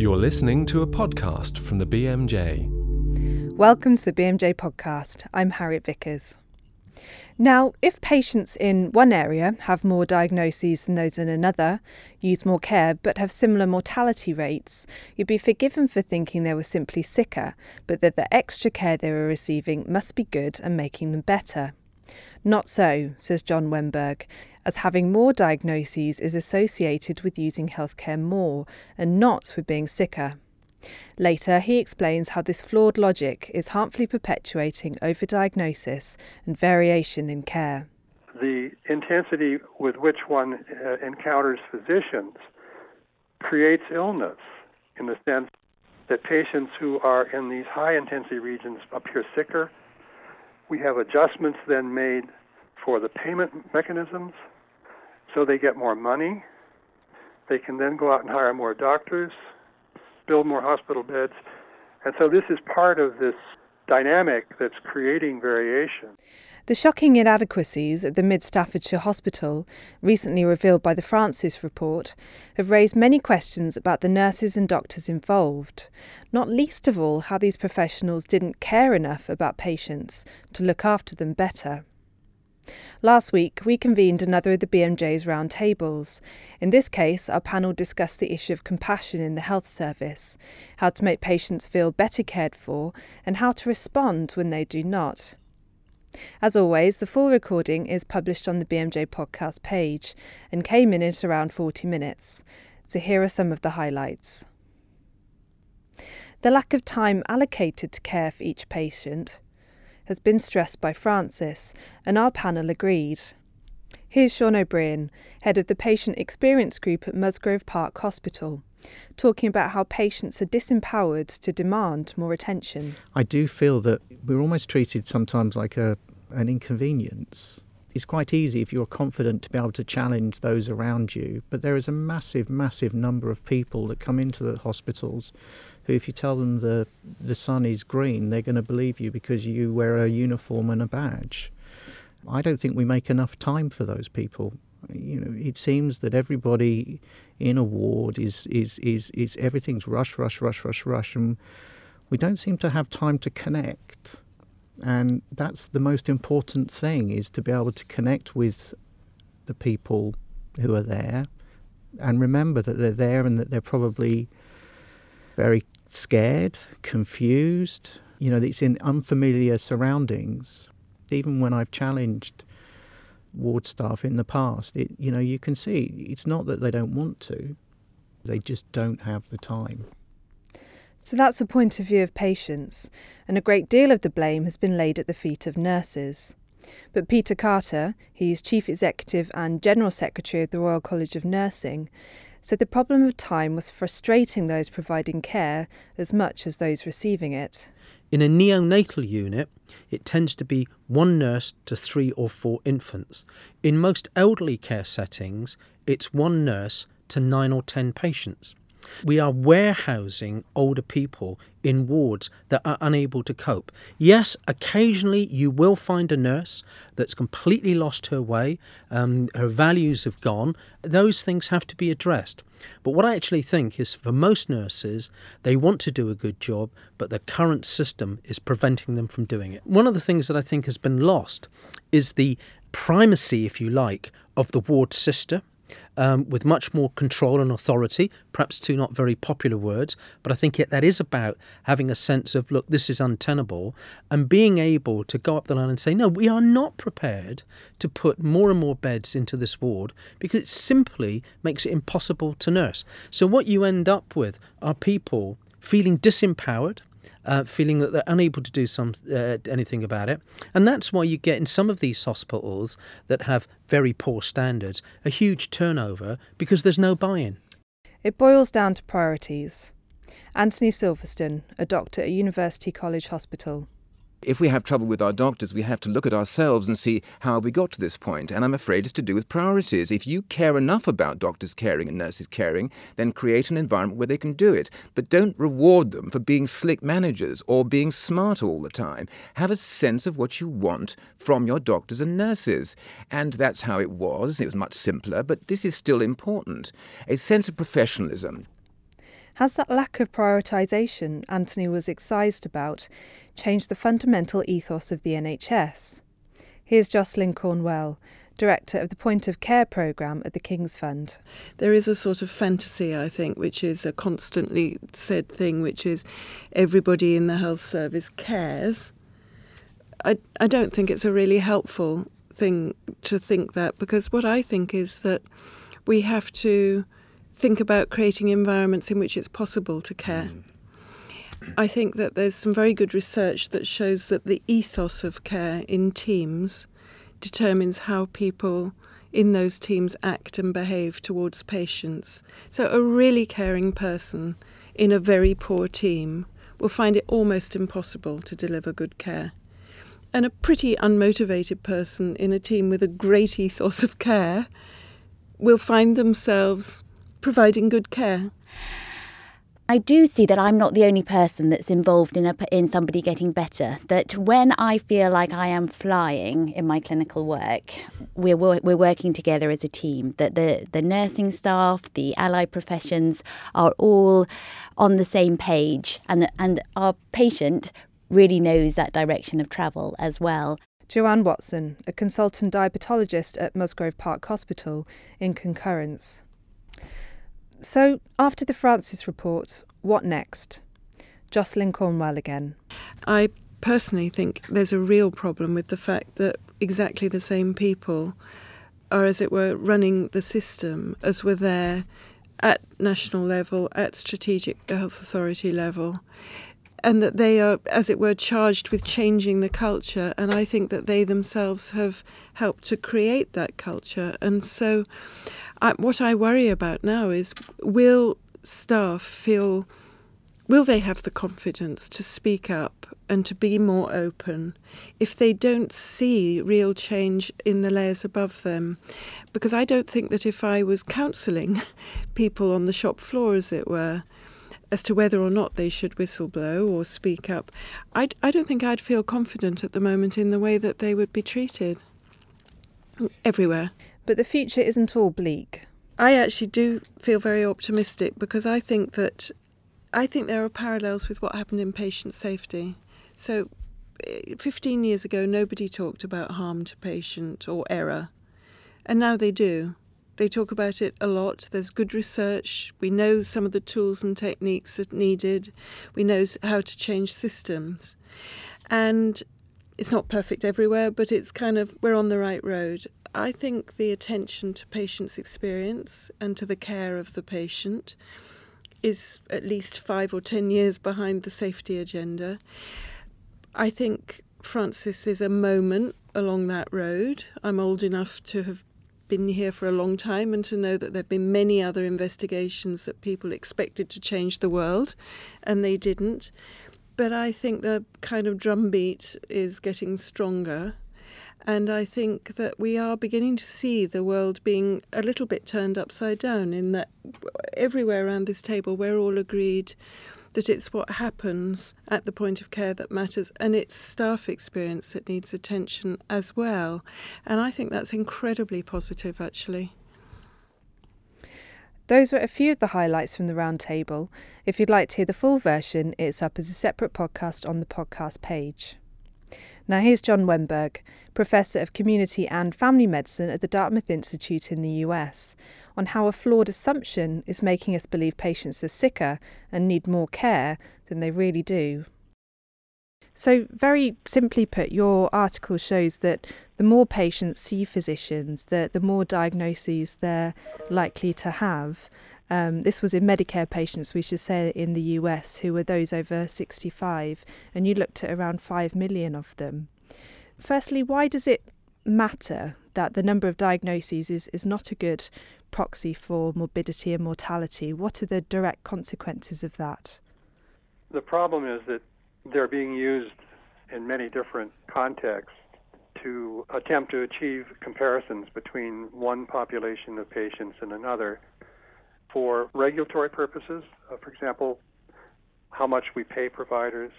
You're listening to a podcast from the BMJ. Welcome to the BMJ podcast. I'm Harriet Vickers. Now, if patients in one area have more diagnoses than those in another, use more care, but have similar mortality rates, you'd be forgiven for thinking they were simply sicker, but that the extra care they were receiving must be good and making them better. Not so, says John Wennberg, as having more diagnoses is associated with using healthcare more and not with being sicker. Later, he explains how this flawed logic is harmfully perpetuating overdiagnosis and variation in care. The intensity with which one uh, encounters physicians creates illness in the sense that patients who are in these high intensity regions appear sicker. We have adjustments then made for the payment mechanisms so they get more money. They can then go out and hire more doctors, build more hospital beds. And so this is part of this dynamic that's creating variation. The shocking inadequacies at the Mid Staffordshire Hospital, recently revealed by the Francis report, have raised many questions about the nurses and doctors involved, not least of all how these professionals didn't care enough about patients to look after them better. Last week, we convened another of the BMJ's roundtables. In this case, our panel discussed the issue of compassion in the health service, how to make patients feel better cared for, and how to respond when they do not. As always, the full recording is published on the BMJ podcast page and came in at around 40 minutes. So here are some of the highlights. The lack of time allocated to care for each patient, has been stressed by Francis, and our panel agreed. Here's Sean O'Brien, head of the Patient Experience Group at Musgrove Park Hospital, talking about how patients are disempowered to demand more attention. I do feel that we're almost treated sometimes like a, an inconvenience. It's quite easy if you're confident to be able to challenge those around you, but there is a massive, massive number of people that come into the hospitals who, if you tell them the, the sun is green, they're going to believe you because you wear a uniform and a badge. I don't think we make enough time for those people. You know, it seems that everybody in a ward is, is, is, is everything's rush, rush, rush, rush, rush, and we don't seem to have time to connect. And that's the most important thing is to be able to connect with the people who are there and remember that they're there and that they're probably very scared, confused. You know, it's in unfamiliar surroundings. Even when I've challenged ward staff in the past, it, you know, you can see it's not that they don't want to, they just don't have the time. So that's a point of view of patients, and a great deal of the blame has been laid at the feet of nurses. But Peter Carter, he's Chief Executive and General Secretary of the Royal College of Nursing, said the problem of time was frustrating those providing care as much as those receiving it. In a neonatal unit, it tends to be one nurse to three or four infants. In most elderly care settings, it's one nurse to nine or ten patients. We are warehousing older people in wards that are unable to cope. Yes, occasionally you will find a nurse that's completely lost her way, um, her values have gone. Those things have to be addressed. But what I actually think is for most nurses, they want to do a good job, but the current system is preventing them from doing it. One of the things that I think has been lost is the primacy, if you like, of the ward sister um, with much more control and authority, perhaps two not very popular words, but I think it, that is about having a sense of, look, this is untenable, and being able to go up the line and say, no, we are not prepared to put more and more beds into this ward because it simply makes it impossible to nurse. So what you end up with are people feeling disempowered, uh, feeling that they're unable to do some uh, anything about it, and that's why you get in some of these hospitals that have very poor standards a huge turnover because there's no buy-in. It boils down to priorities. Anthony Silverstone, a doctor at University College Hospital. If we have trouble with our doctors, we have to look at ourselves and see how we got to this point. And I'm afraid it's to do with priorities. If you care enough about doctors caring and nurses caring, then create an environment where they can do it. But don't reward them for being slick managers or being smart all the time. Have a sense of what you want from your doctors and nurses. And that's how it was. It was much simpler, but this is still important. A sense of professionalism. Has that lack of prioritisation Anthony was excised about changed the fundamental ethos of the NHS? Here's Jocelyn Cornwell, Director of the Point of Care programme at the King's Fund. There is a sort of fantasy, I think, which is a constantly said thing, which is everybody in the health service cares. I, I don't think it's a really helpful thing to think that because what I think is that we have to think about creating environments in which it's possible to care. Mm. I think that there's some very good research that shows that the ethos of care in teams determines how people in those teams act and behave towards patients. So, a really caring person in a very poor team will find it almost impossible to deliver good care. And a pretty unmotivated person in a team with a great ethos of care will find themselves providing good care. I do see that I'm not the only person that's involved in a, in somebody getting better. That when I feel like I am flying in my clinical work, we're we're working together as a team. That the the nursing staff, the allied professions are all on the same page, and and our patient really knows that direction of travel as well. Joanne Watson, a consultant diabetologist at Musgrove Park Hospital, in concurrence. So, after the Francis report, what next? Jocelyn Cornwell again. I personally think there's a real problem with the fact that exactly the same people are, as it were, running the system as were there at national level, at strategic health authority level, and that they are, as it were, charged with changing the culture. And I think that they themselves have helped to create that culture. And so I, what I worry about now is will staff feel, will they have the confidence to speak up and to be more open if they don't see real change in the layers above them? Because I don't think that if I was counselling people on the shop floor, as it were, as to whether or not they should whistleblow or speak up, I, I don't think I'd feel confident at the moment in the way that they would be treated everywhere. But the future isn't all bleak. I actually do feel very optimistic because I think that I think there are parallels with what happened in patient safety. So, eh, 15 years ago, nobody talked about harm to patient or error, and now they do. They talk about it a lot. There's good research. We know some of the tools and techniques that needed. We know how to change systems. And it's not perfect everywhere, but it's kind of, we're on the right road. I think the attention to patient's experience and to the care of the patient is at least five or ten years behind the safety agenda. I think Francis is a moment along that road. I'm old enough to have been here for a long time and to know that there have been many other investigations that people expected to change the world and they didn't. But I think the kind of drumbeat is getting stronger. And I think that we are beginning to see the world being a little bit turned upside down, in that everywhere around this table we're all agreed that it's what happens at the point of care that matters and it's staff experience that needs attention as well. And I think that's incredibly positive, actually. Those were a few of the highlights from the roundtable. If you'd like to hear the full version, it's up as a separate podcast on the podcast page. Now, here's John Wennberg, Professor of Community and Family Medicine at the Dartmouth Institute in the US, on how a flawed assumption is making us believe patients are sicker and need more care than they really do. So, very simply put, your article shows that the more patients see physicians, the, the more diagnoses they're likely to have. Um, this was in Medicare patients, we should say, in the US, who were those over 65, and you looked at around 5 million of them. Firstly, why does it matter that the number of diagnoses is, is not a good proxy for morbidity and mortality? What are the direct consequences of that? The problem is that they're being used in many different contexts to attempt to achieve comparisons between one population of patients and another for regulatory purposes. Uh, for example, how much we pay providers.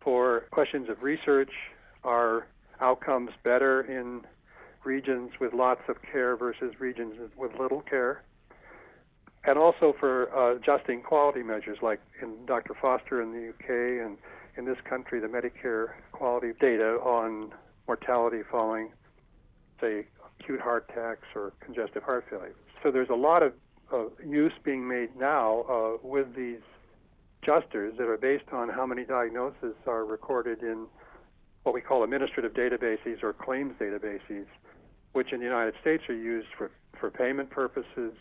For questions of research, are outcomes better in regions with lots of care versus regions with little care? and also for uh, adjusting quality measures, like in Dr. Foster in the UK and in this country, the Medicare quality data on mortality following, say, acute heart attacks or congestive heart failure. So there's a lot of uh, use being made now uh, with these adjusters that are based on how many diagnoses are recorded in what we call administrative databases or claims databases, which in the United States are used for, for payment purposes.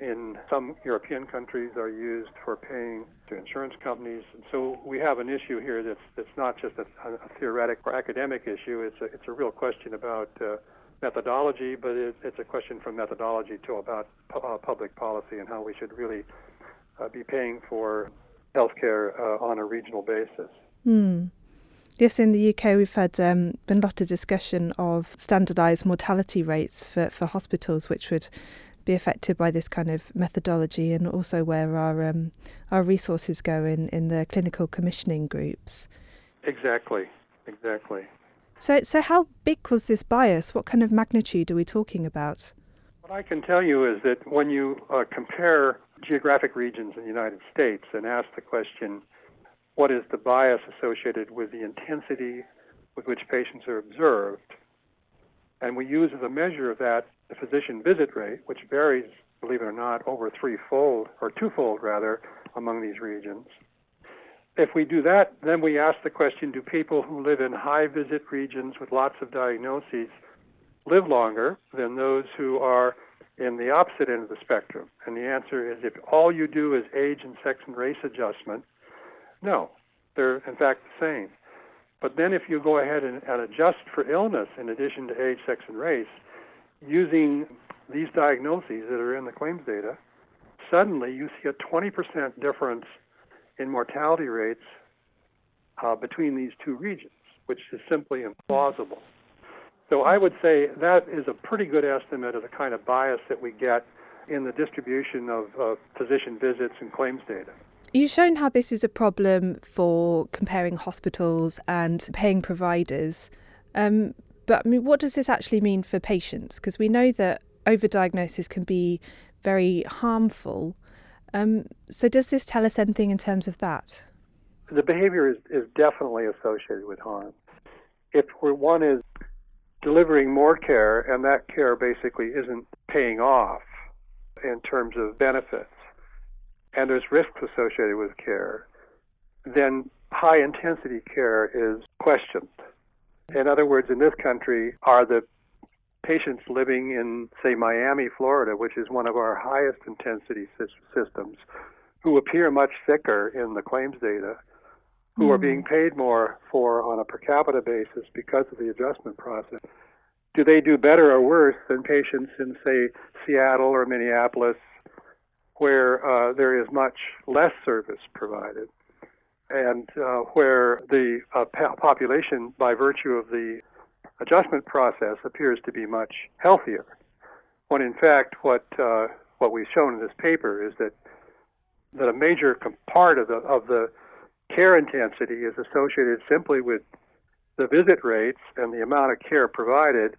In some European countries are used for paying to insurance companies. So we have an issue here that's that's not just a, a theoretic or academic issue. It's a it's a real question about uh, methodology, but it, it's a question from methodology to about uh, public policy and how we should really uh, be paying for healthcare uh, on a regional basis. Hmm. Yes, in the UK, we've had um, been a lot of discussion of standardised mortality rates for, for hospitals, which would be affected by this kind of methodology, and also where our um, our resources go in, in the clinical commissioning groups. Exactly, exactly. So, so how big was this bias? What kind of magnitude are we talking about? What I can tell you is that when you uh, compare geographic regions in the United States and ask the question, what is the bias associated with the intensity with which patients are observed? And we use as a measure of that the physician visit rate, which varies, believe it or not, over threefold, or twofold rather, among these regions. If we do that, then we ask the question do people who live in high visit regions with lots of diagnoses live longer than those who are in the opposite end of the spectrum? And the answer is if all you do is age and sex and race adjustment, no, they're in fact the same. But then if you go ahead and, and adjust for illness in addition to age, sex, and race, using these diagnoses that are in the claims data, suddenly you see a 20% difference in mortality rates uh, between these two regions, which is simply implausible. So I would say that is a pretty good estimate of the kind of bias that we get in the distribution of uh, physician visits and claims data. You've shown how this is a problem for comparing hospitals and paying providers. Um, but I mean, what does this actually mean for patients? Because we know that overdiagnosis can be very harmful. Um, so, does this tell us anything in terms of that? The behavior is, is definitely associated with harm. If one is delivering more care and that care basically isn't paying off in terms of benefits, and there's risks associated with care, then high intensity care is questioned. In other words, in this country, are the patients living in, say, Miami, Florida, which is one of our highest intensity systems, who appear much sicker in the claims data, who mm. are being paid more for on a per capita basis because of the adjustment process. Do they do better or worse than patients in, say, Seattle or Minneapolis where uh, there is much less service provided and uh, where the uh, population, by virtue of the adjustment process, appears to be much healthier. When in fact, what uh, what we've shown in this paper is that that a major part of the of the care intensity is associated simply with the visit rates and the amount of care provided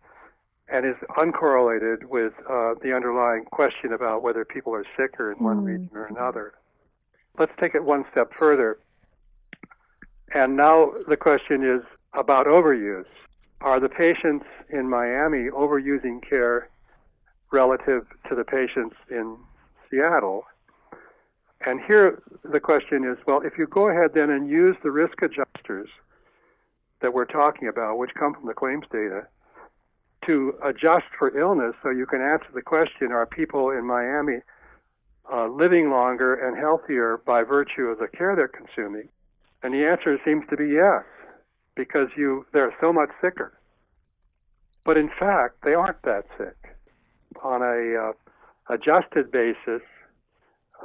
and is uncorrelated with uh, the underlying question about whether people are sicker in one mm. region or another. Let's take it one step further. And now the question is about overuse. Are the patients in Miami overusing care relative to the patients in Seattle? And here the question is well, if you go ahead then and use the risk adjusters that we're talking about, which come from the claims data, to adjust for illness so you can answer the question are people in Miami uh, living longer and healthier by virtue of the care they're consuming? And the answer seems to be yes, because you they're so much sicker. But in fact, they aren't that sick. On a uh, adjusted basis,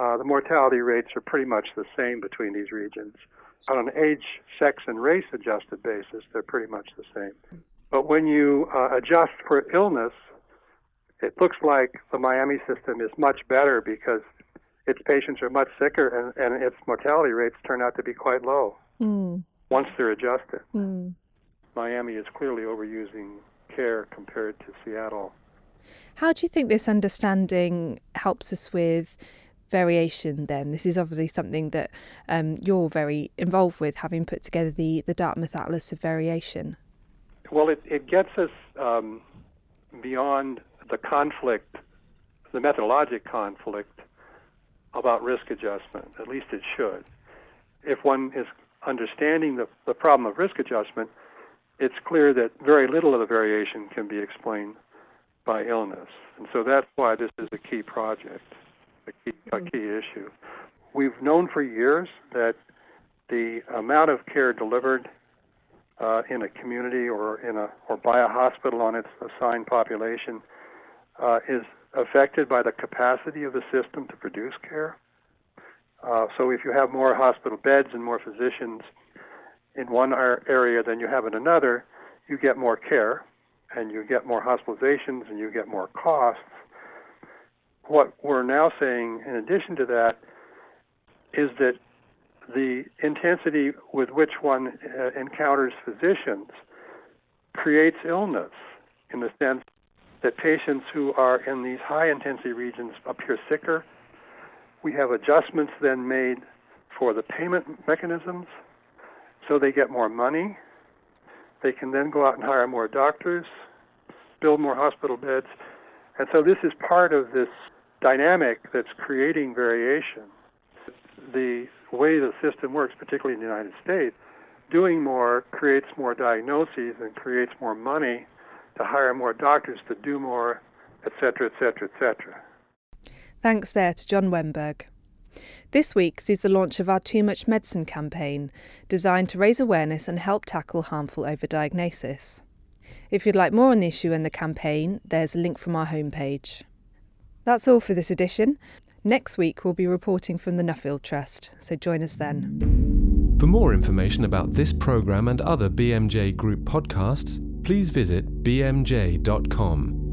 uh, the mortality rates are pretty much the same between these regions. On an age, sex, and race adjusted basis, they're pretty much the same. But when you uh, adjust for illness, it looks like the Miami system is much better because its patients are much sicker and, and its mortality rates turn out to be quite low mm. once they're adjusted. Mm. Miami is clearly overusing care compared to Seattle. How do you think this understanding helps us with variation then? This is obviously something that um, you're very involved with, having put together the, the Dartmouth Atlas of Variation. Well, it, it gets us um, beyond the conflict, the methodologic conflict about risk adjustment. At least it should. If one is understanding the, the problem of risk adjustment, it's clear that very little of the variation can be explained by illness. And so that's why this is a key project, a key, a mm-hmm. key issue. We've known for years that the amount of care delivered uh, in a community or in a or by a hospital on its assigned population uh, is affected by the capacity of the system to produce care. Uh, so if you have more hospital beds and more physicians in one area than you have in another, you get more care and you get more hospitalizations and you get more costs. What we're now saying, in addition to that, is that the intensity with which one uh, encounters physicians creates illness in the sense that patients who are in these high intensity regions appear sicker. We have adjustments then made for the payment mechanisms so they get more money. They can then go out and hire more doctors, build more hospital beds. And so this is part of this dynamic that's creating variation. The way the system works, particularly in the United States, doing more creates more diagnoses and creates more money to hire more doctors to do more, et cetera, et cetera, et cetera. Thanks there to John Wennberg. This week sees the launch of our Too Much Medicine campaign, designed to raise awareness and help tackle harmful overdiagnosis. If you'd like more on the issue and the campaign, there's a link from our homepage. That's all for this edition. Next week, we'll be reporting from the Nuffield Trust, so join us then. For more information about this programme and other BMJ Group podcasts, please visit bmj.com.